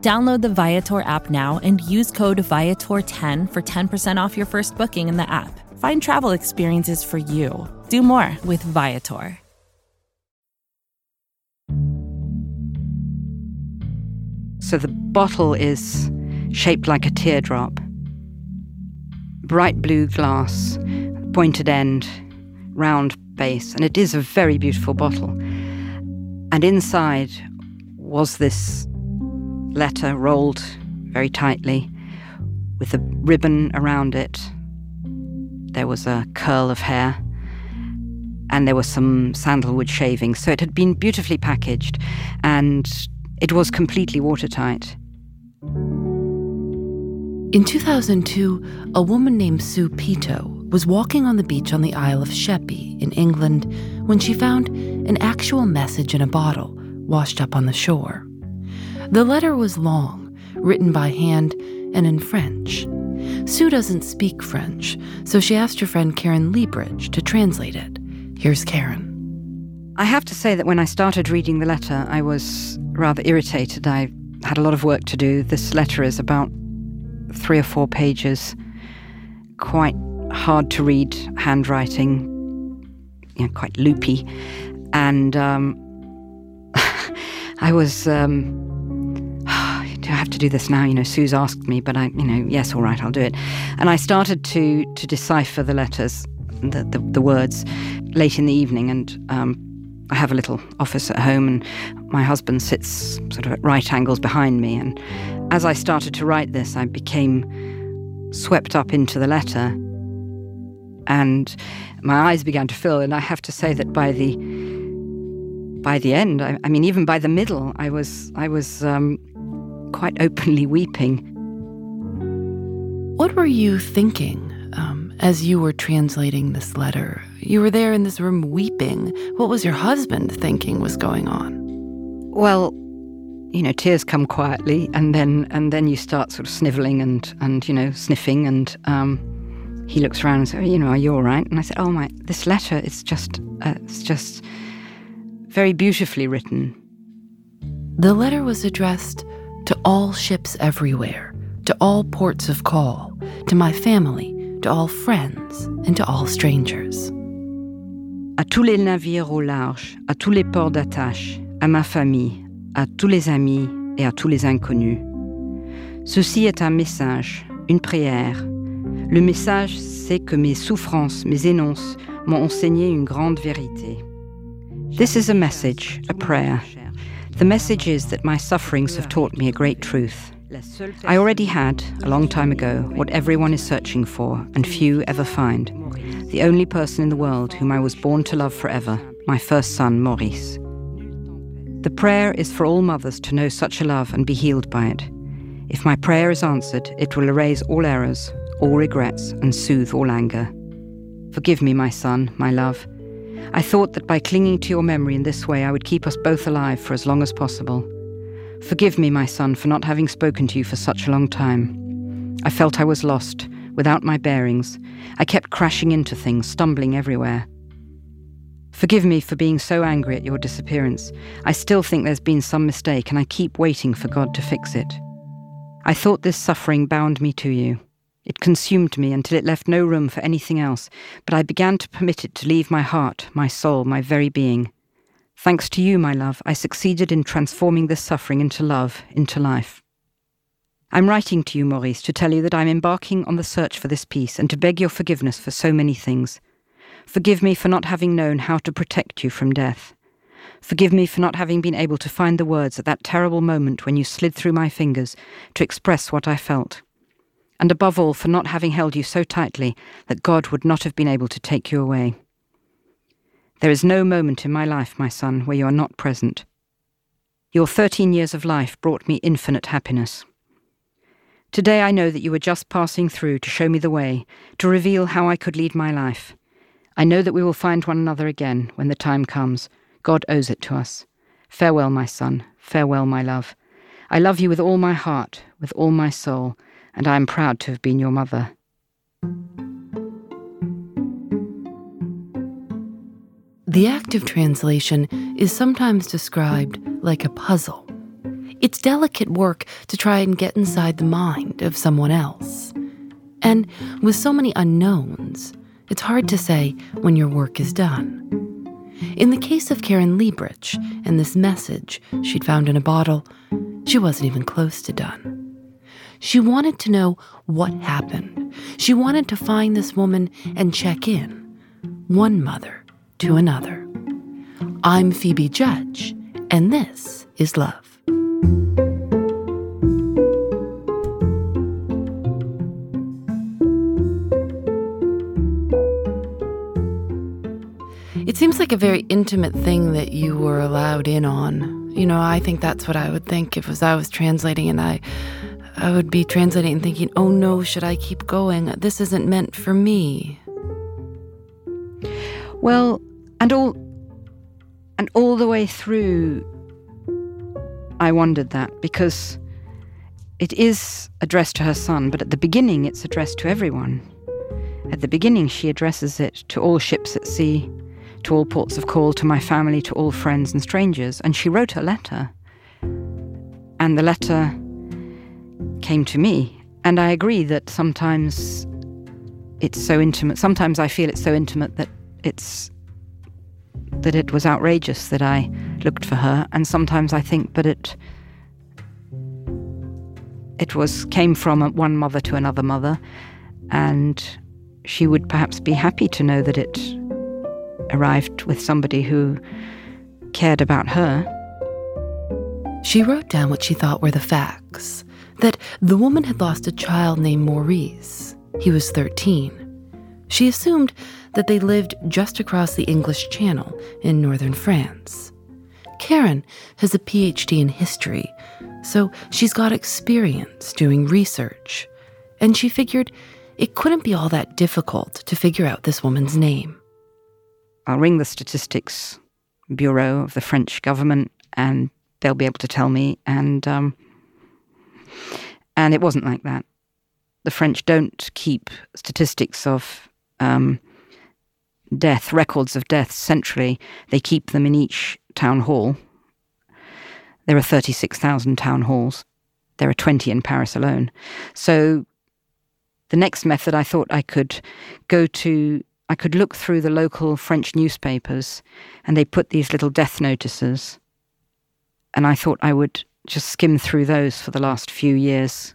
Download the Viator app now and use code Viator10 for 10% off your first booking in the app. Find travel experiences for you. Do more with Viator. So the bottle is shaped like a teardrop. Bright blue glass, pointed end, round base, and it is a very beautiful bottle. And inside was this letter rolled very tightly with a ribbon around it. There was a curl of hair and there were some sandalwood shavings. So it had been beautifully packaged and it was completely watertight. In 2002, a woman named Sue Pito was walking on the beach on the Isle of Sheppey in England when she found an actual message in a bottle washed up on the shore. The letter was long, written by hand and in French. Sue doesn't speak French, so she asked her friend Karen Liebreich to translate it. Here's Karen. I have to say that when I started reading the letter, I was rather irritated. I had a lot of work to do. This letter is about three or four pages, quite hard to read handwriting, you know, quite loopy. And um, I was. Um, have to do this now? You know, Sue's asked me, but I, you know, yes, all right, I'll do it. And I started to to decipher the letters, the the, the words, late in the evening, and um, I have a little office at home, and my husband sits sort of at right angles behind me. And as I started to write this, I became swept up into the letter, and my eyes began to fill. And I have to say that by the by the end, I, I mean, even by the middle, I was I was um, quite openly weeping. What were you thinking um, as you were translating this letter? You were there in this room weeping. What was your husband thinking was going on? Well, you know, tears come quietly, and then and then you start sort of sniveling and and you know sniffing, and um, he looks around and says, "You know, are you all right?" And I said, "Oh my, this letter is just uh, it's just very beautifully written." The letter was addressed to all ships everywhere, to all ports of call, to my family, to all friends, and to all strangers. À tous les navires au large, à tous les ports d'attache, à ma famille, à tous les amis et à tous les inconnus. Ceci est un message, une prière. Le message, c'est que mes souffrances, mes énonces m'ont enseigné une grande vérité. This is a message, a prayer. The message is that my sufferings have taught me a great truth. I already had, a long time ago, what everyone is searching for and few ever find the only person in the world whom I was born to love forever, my first son, Maurice. The prayer is for all mothers to know such a love and be healed by it. If my prayer is answered, it will erase all errors, all regrets, and soothe all anger. Forgive me, my son, my love. I thought that by clinging to your memory in this way, I would keep us both alive for as long as possible. Forgive me, my son, for not having spoken to you for such a long time. I felt I was lost, without my bearings. I kept crashing into things, stumbling everywhere. Forgive me for being so angry at your disappearance. I still think there's been some mistake, and I keep waiting for God to fix it. I thought this suffering bound me to you. It consumed me until it left no room for anything else, but I began to permit it to leave my heart, my soul, my very being. Thanks to you, my love, I succeeded in transforming this suffering into love, into life. I'm writing to you, Maurice, to tell you that I'm embarking on the search for this peace and to beg your forgiveness for so many things. Forgive me for not having known how to protect you from death. Forgive me for not having been able to find the words at that terrible moment when you slid through my fingers to express what I felt. And above all, for not having held you so tightly that God would not have been able to take you away. There is no moment in my life, my son, where you are not present. Your 13 years of life brought me infinite happiness. Today I know that you were just passing through to show me the way, to reveal how I could lead my life. I know that we will find one another again when the time comes. God owes it to us. Farewell, my son. Farewell, my love. I love you with all my heart, with all my soul, and I am proud to have been your mother. The act of translation is sometimes described like a puzzle. It's delicate work to try and get inside the mind of someone else. And with so many unknowns, it's hard to say when your work is done. In the case of Karen Liebreich and this message she'd found in a bottle, she wasn't even close to done. She wanted to know what happened. She wanted to find this woman and check in. One mother to another. I'm Phoebe Judge, and this is Love. It seems like a very intimate thing that you were allowed in on. You know, I think that's what I would think if was I was translating and I I would be translating and thinking, "Oh no, should I keep going? This isn't meant for me." Well, and all and all the way through I wondered that because it is addressed to her son, but at the beginning it's addressed to everyone. At the beginning she addresses it to all ships at sea, to all ports of call, to my family, to all friends and strangers, and she wrote a letter. And the letter came to me, and I agree that sometimes it's so intimate. Sometimes I feel it's so intimate that it's that it was outrageous that I looked for her, and sometimes I think, but it it was came from one mother to another mother, and she would perhaps be happy to know that it arrived with somebody who cared about her. She wrote down what she thought were the facts that the woman had lost a child named Maurice. He was 13. She assumed that they lived just across the English Channel in northern France. Karen has a PhD in history, so she's got experience doing research, and she figured it couldn't be all that difficult to figure out this woman's name. I'll ring the statistics bureau of the French government, and they'll be able to tell me. And um, and it wasn't like that. The French don't keep statistics of um, death, records of deaths centrally. They keep them in each town hall. There are 36,000 town halls. There are 20 in Paris alone. So the next method I thought I could go to, I could look through the local French newspapers, and they put these little death notices. And I thought I would just skim through those for the last few years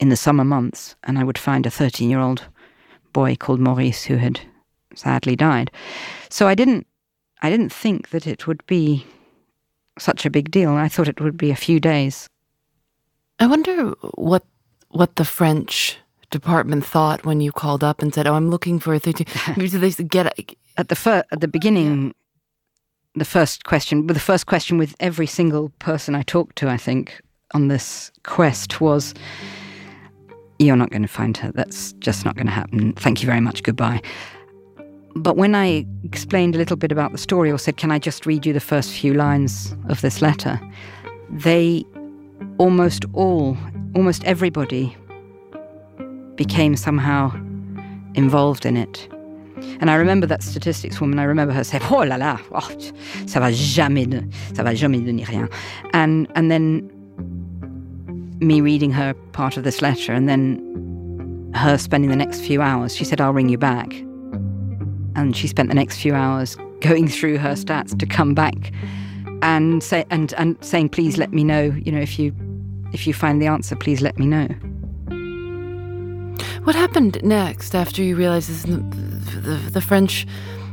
in the summer months, and I would find a 13 year old boy called Maurice who had sadly died. So I didn't I didn't think that it would be such a big deal. I thought it would be a few days. I wonder what what the French department thought when you called up and said, "Oh, I'm looking for a 13." they get at the fir- at the beginning. The first question, the first question with every single person I talked to, I think, on this quest was, "You're not going to find her. That's just not going to happen. Thank you very much. Goodbye." But when I explained a little bit about the story or said, Can I just read you the first few lines of this letter? They almost all, almost everybody became somehow involved in it. And I remember that statistics woman, I remember her saying, Oh là là, oh, ça va jamais, de, ça va jamais donner rien. And, and then me reading her part of this letter and then her spending the next few hours. She said, I'll ring you back. And she spent the next few hours going through her stats to come back and say and, and saying, please let me know, you know, if you if you find the answer, please let me know. What happened next after you realized this, the, the, the French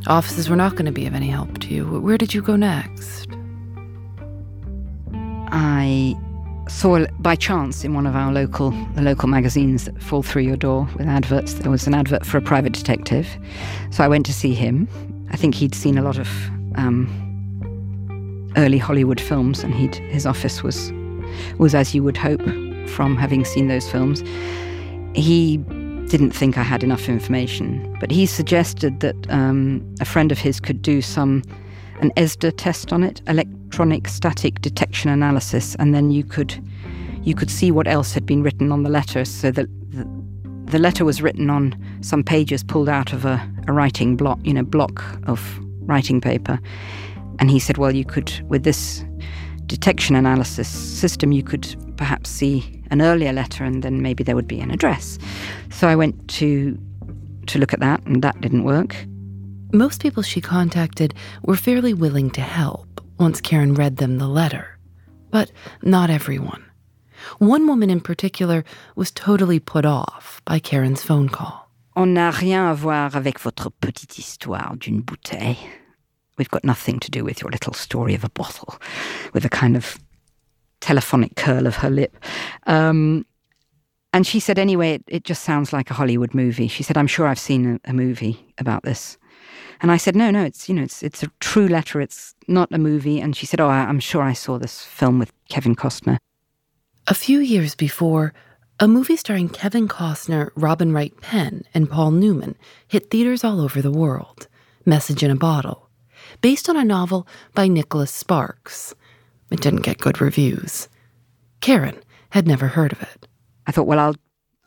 offices were not going to be of any help to you? Where did you go next? I saw by chance in one of our local the local magazines that fall through your door with adverts there was an advert for a private detective so i went to see him i think he'd seen a lot of um, early hollywood films and he'd his office was was as you would hope from having seen those films he didn't think i had enough information but he suggested that um, a friend of his could do some an ESDA test on it, electronic static detection analysis, and then you could you could see what else had been written on the letter. So that the, the letter was written on some pages pulled out of a, a writing block, you know, block of writing paper. And he said, well, you could with this detection analysis system, you could perhaps see an earlier letter, and then maybe there would be an address. So I went to to look at that, and that didn't work. Most people she contacted were fairly willing to help once Karen read them the letter, but not everyone. One woman in particular was totally put off by Karen's phone call. On n'a rien à voir avec votre petite histoire d'une bouteille. We've got nothing to do with your little story of a bottle, with a kind of telephonic curl of her lip. Um, and she said, anyway, it, it, just sounds like a Hollywood movie. She said, I'm sure I've seen a, a movie about this. And I said, no, no, it's you know, it's it's a true letter. It's not a movie. And she said, oh, I'm sure I saw this film with Kevin Costner. A few years before, a movie starring Kevin Costner, Robin Wright Penn, and Paul Newman hit theaters all over the world. Message in a Bottle, based on a novel by Nicholas Sparks. It didn't get good reviews. Karen had never heard of it. I thought, well, I'll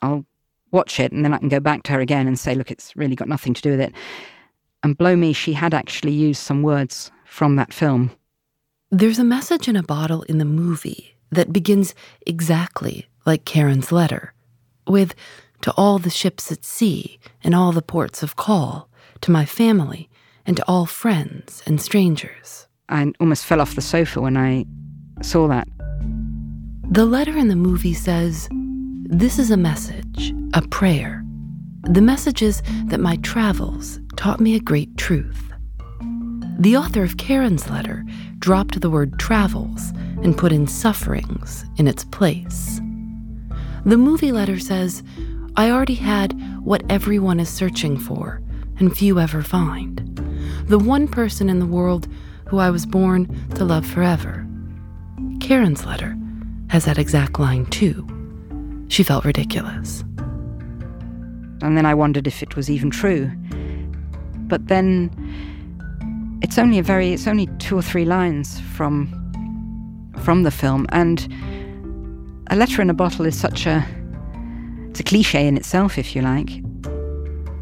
I'll watch it and then I can go back to her again and say, look, it's really got nothing to do with it. And blow me, she had actually used some words from that film. There's a message in a bottle in the movie that begins exactly like Karen's letter, with to all the ships at sea and all the ports of call, to my family and to all friends and strangers. I almost fell off the sofa when I saw that. The letter in the movie says, This is a message, a prayer the message is that my travels taught me a great truth. The author of Karen's letter dropped the word travels and put in sufferings in its place. The movie letter says, I already had what everyone is searching for and few ever find. The one person in the world who I was born to love forever. Karen's letter has that exact line too. She felt ridiculous. And then I wondered if it was even true. But then it's only a very it's only two or three lines from from the film and a letter in a bottle is such a it's a cliche in itself if you like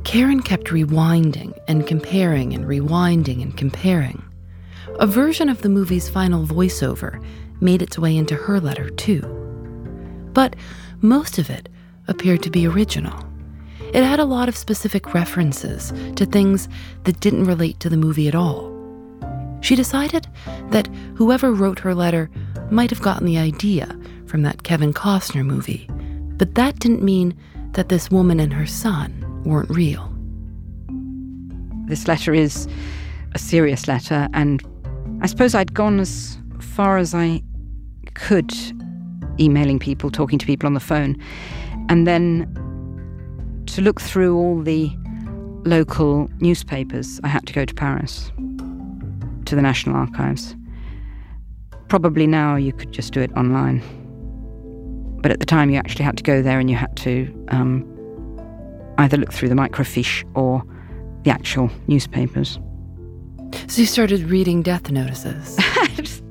karen kept rewinding and comparing and rewinding and comparing a version of the movie's final voiceover made its way into her letter too but most of it appeared to be original it had a lot of specific references to things that didn't relate to the movie at all. She decided that whoever wrote her letter might have gotten the idea from that Kevin Costner movie, but that didn't mean that this woman and her son weren't real. This letter is a serious letter, and I suppose I'd gone as far as I could emailing people, talking to people on the phone. And then to look through all the local newspapers, I had to go to Paris, to the National Archives. Probably now you could just do it online. But at the time, you actually had to go there and you had to um, either look through the microfiche or the actual newspapers. So you started reading death notices?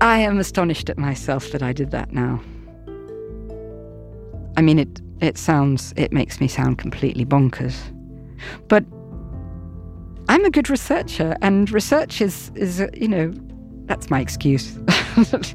I am astonished at myself that I did that now. I mean, it it sounds, it makes me sound completely bonkers. But I'm a good researcher, and research is, is you know, that's my excuse.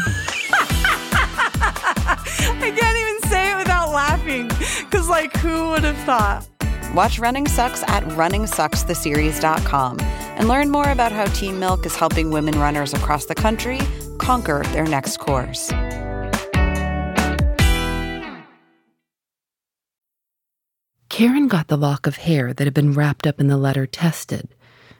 like, who would have thought? Watch Running Sucks at runningsuckstheseries.com and learn more about how Team Milk is helping women runners across the country conquer their next course. Karen got the lock of hair that had been wrapped up in the letter tested.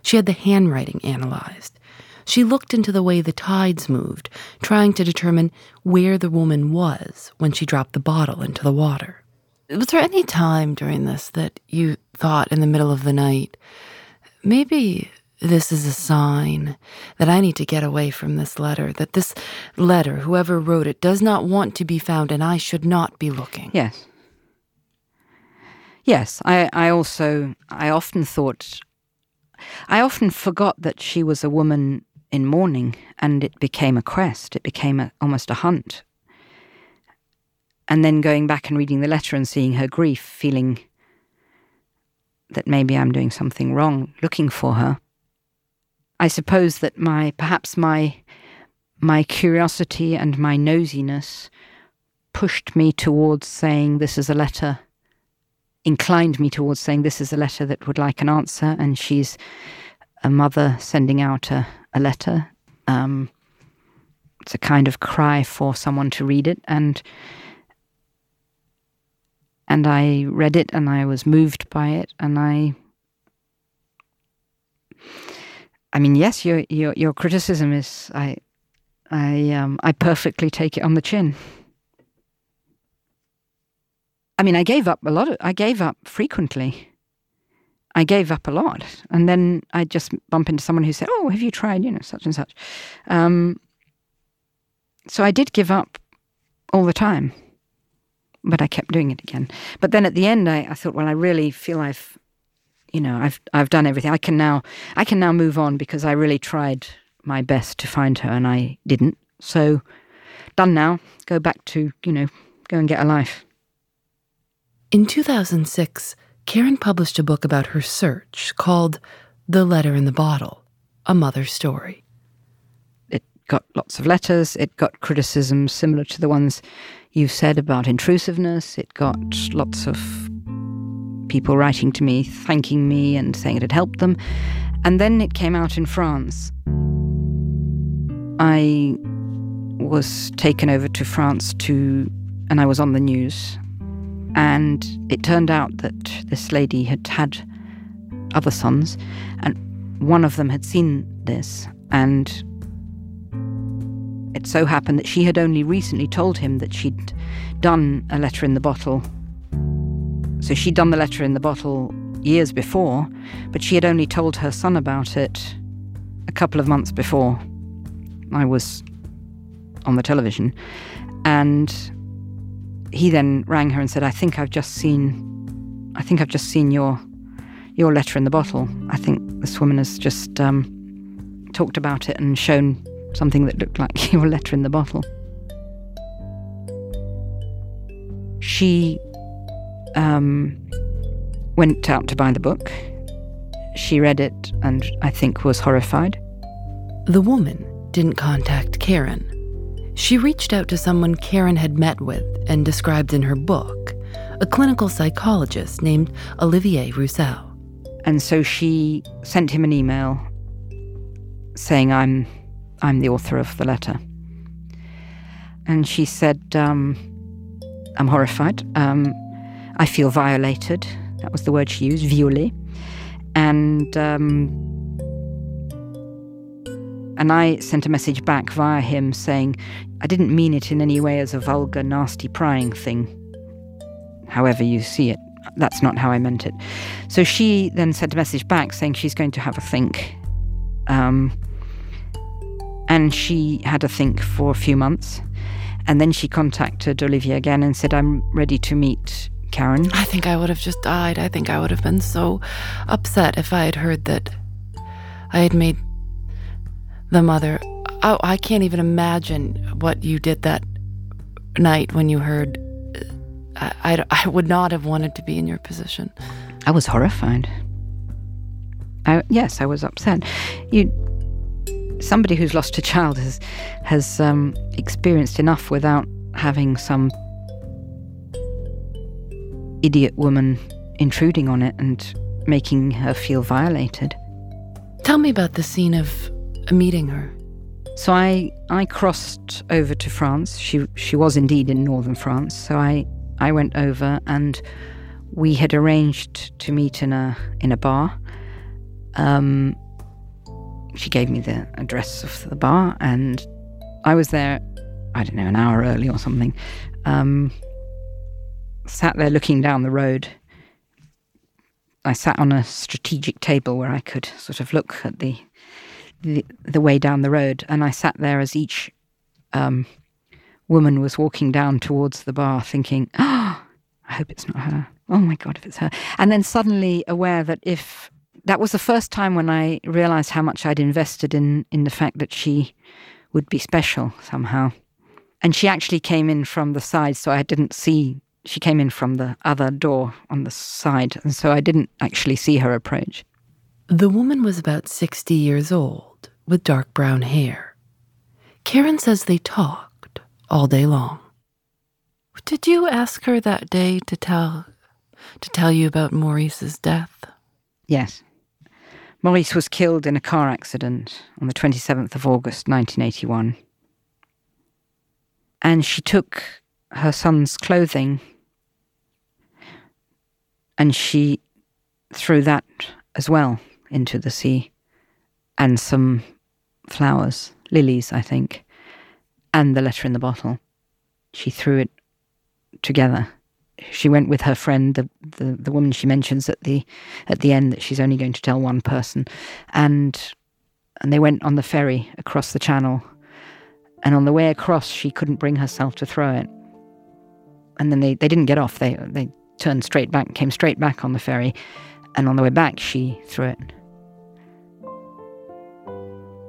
She had the handwriting analyzed. She looked into the way the tides moved, trying to determine where the woman was when she dropped the bottle into the water. Was there any time during this that you thought in the middle of the night, maybe this is a sign that I need to get away from this letter, that this letter, whoever wrote it, does not want to be found and I should not be looking? Yes. Yes, I, I also, I often thought, I often forgot that she was a woman in mourning and it became a quest, it became a, almost a hunt. And then going back and reading the letter and seeing her grief, feeling that maybe I'm doing something wrong, looking for her. I suppose that my, perhaps my, my curiosity and my nosiness pushed me towards saying this is a letter inclined me towards saying this is a letter that would like an answer, and she's a mother sending out a, a letter. Um, it's a kind of cry for someone to read it, and and I read it, and I was moved by it, and I. I mean, yes, your your your criticism is I, I um, I perfectly take it on the chin. I mean, I gave up a lot. Of, I gave up frequently. I gave up a lot, and then I just bump into someone who said, "Oh, have you tried, you know, such and such?" Um, so I did give up all the time, but I kept doing it again. But then at the end, I, I thought, well, I really feel I've, you know, I've I've done everything. I can now I can now move on because I really tried my best to find her, and I didn't. So done now. Go back to you know, go and get a life. In 2006, Karen published a book about her search called The Letter in the Bottle A Mother's Story. It got lots of letters, it got criticisms similar to the ones you've said about intrusiveness, it got lots of people writing to me, thanking me, and saying it had helped them. And then it came out in France. I was taken over to France to, and I was on the news and it turned out that this lady had had other sons, and one of them had seen this. And it so happened that she had only recently told him that she'd done a letter in the bottle. So she'd done the letter in the bottle years before, but she had only told her son about it a couple of months before I was on the television. And he then rang her and said, I think I've just seen I think I've just seen your your letter in the bottle. I think this woman has just um, talked about it and shown something that looked like your letter in the bottle. She um, went out to buy the book. She read it and I think was horrified. The woman didn't contact Karen. She reached out to someone Karen had met with and described in her book, a clinical psychologist named Olivier Roussel. And so she sent him an email saying, I'm, I'm the author of the letter. And she said, um, I'm horrified. Um, I feel violated. That was the word she used, violé. And um, and I sent a message back via him saying, I didn't mean it in any way as a vulgar, nasty, prying thing. However, you see it, that's not how I meant it. So she then sent a message back saying she's going to have a think. Um, and she had a think for a few months. And then she contacted Olivier again and said, I'm ready to meet Karen. I think I would have just died. I think I would have been so upset if I had heard that I had made the mother. Oh, I can't even imagine what you did that night when you heard. I, I, I would not have wanted to be in your position. I was horrified. I, yes, I was upset. You, somebody who's lost a child has has um, experienced enough without having some idiot woman intruding on it and making her feel violated. Tell me about the scene of meeting her. So I I crossed over to France. She she was indeed in northern France. So I I went over and we had arranged to meet in a in a bar. Um, she gave me the address of the bar, and I was there. I don't know, an hour early or something. Um, sat there looking down the road. I sat on a strategic table where I could sort of look at the the, the way down the road, and I sat there as each um, woman was walking down towards the bar, thinking, "Oh, I hope it's not her. Oh my God, if it's her!" And then suddenly aware that if that was the first time when I realized how much I'd invested in in the fact that she would be special somehow, and she actually came in from the side, so I didn't see. She came in from the other door on the side, and so I didn't actually see her approach. The woman was about 60 years old, with dark brown hair. Karen says they talked all day long. Did you ask her that day to tell to tell you about Maurice's death? Yes. Maurice was killed in a car accident on the 27th of August 1981. And she took her son's clothing and she threw that as well into the sea and some flowers, lilies, I think, and the letter in the bottle. She threw it together. She went with her friend, the, the, the woman she mentions at the at the end that she's only going to tell one person, and and they went on the ferry across the channel. And on the way across, she couldn't bring herself to throw it. And then they, they didn't get off. They they turned straight back, came straight back on the ferry, and on the way back, she threw it.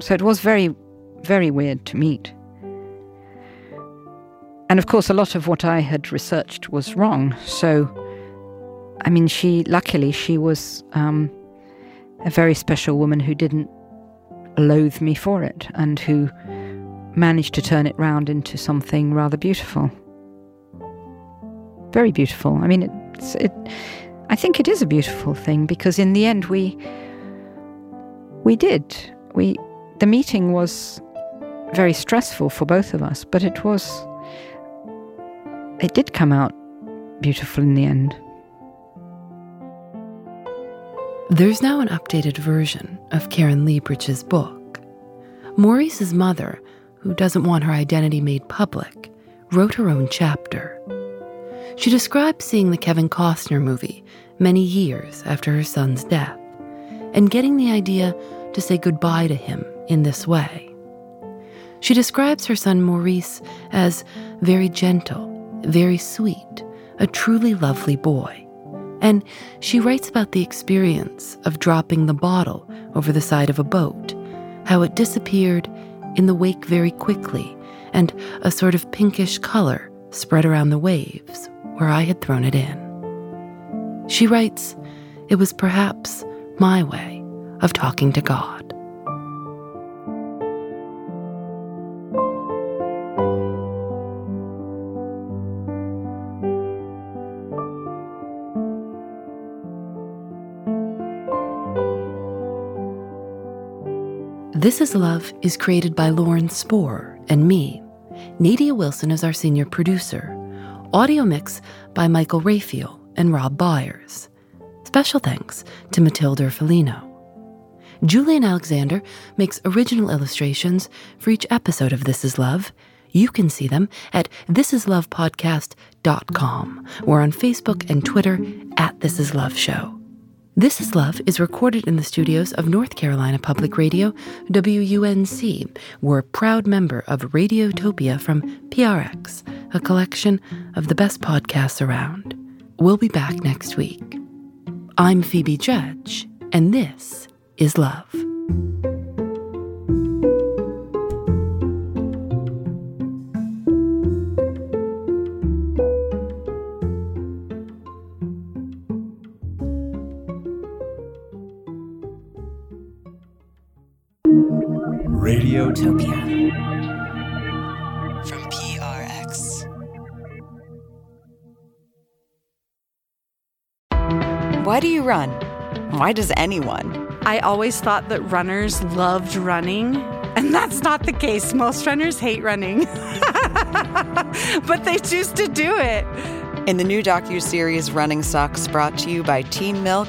So it was very, very weird to meet. And of course, a lot of what I had researched was wrong. So, I mean, she, luckily, she was um, a very special woman who didn't loathe me for it and who managed to turn it round into something rather beautiful. Very beautiful. I mean, it's, it, I think it is a beautiful thing because in the end, we, we did. We, the meeting was very stressful for both of us, but it was. It did come out beautiful in the end. There's now an updated version of Karen Liebreich's book. Maurice's mother, who doesn't want her identity made public, wrote her own chapter. She describes seeing the Kevin Costner movie many years after her son's death and getting the idea to say goodbye to him in this way. She describes her son Maurice as very gentle, very sweet, a truly lovely boy, And she writes about the experience of dropping the bottle over the side of a boat, how it disappeared in the wake very quickly, and a sort of pinkish color spread around the waves where I had thrown it in. She writes, It was perhaps my way of talking to God. This Is Love is created by Lauren Spohr and me. Nadia Wilson is our senior producer. Audio mix by Michael Raphael and Rob Byers. Special thanks to Matilda Felino. Julienne Alexander makes original illustrations for each episode of This Is Love. You can see them at thisislovepodcast.com or on Facebook and Twitter at This Is Love Show. This is Love is recorded in the studios of North Carolina Public Radio, WUNC. We're a proud member of Radiotopia from PRX, a collection of the best podcasts around. We'll be back next week. I'm Phoebe Judge, and this is Love. Radiotopia. From PRX. Why do you run? Why does anyone? I always thought that runners loved running, and that's not the case. Most runners hate running, but they choose to do it. In the new docu-series Running Sucks, brought to you by Team Milk,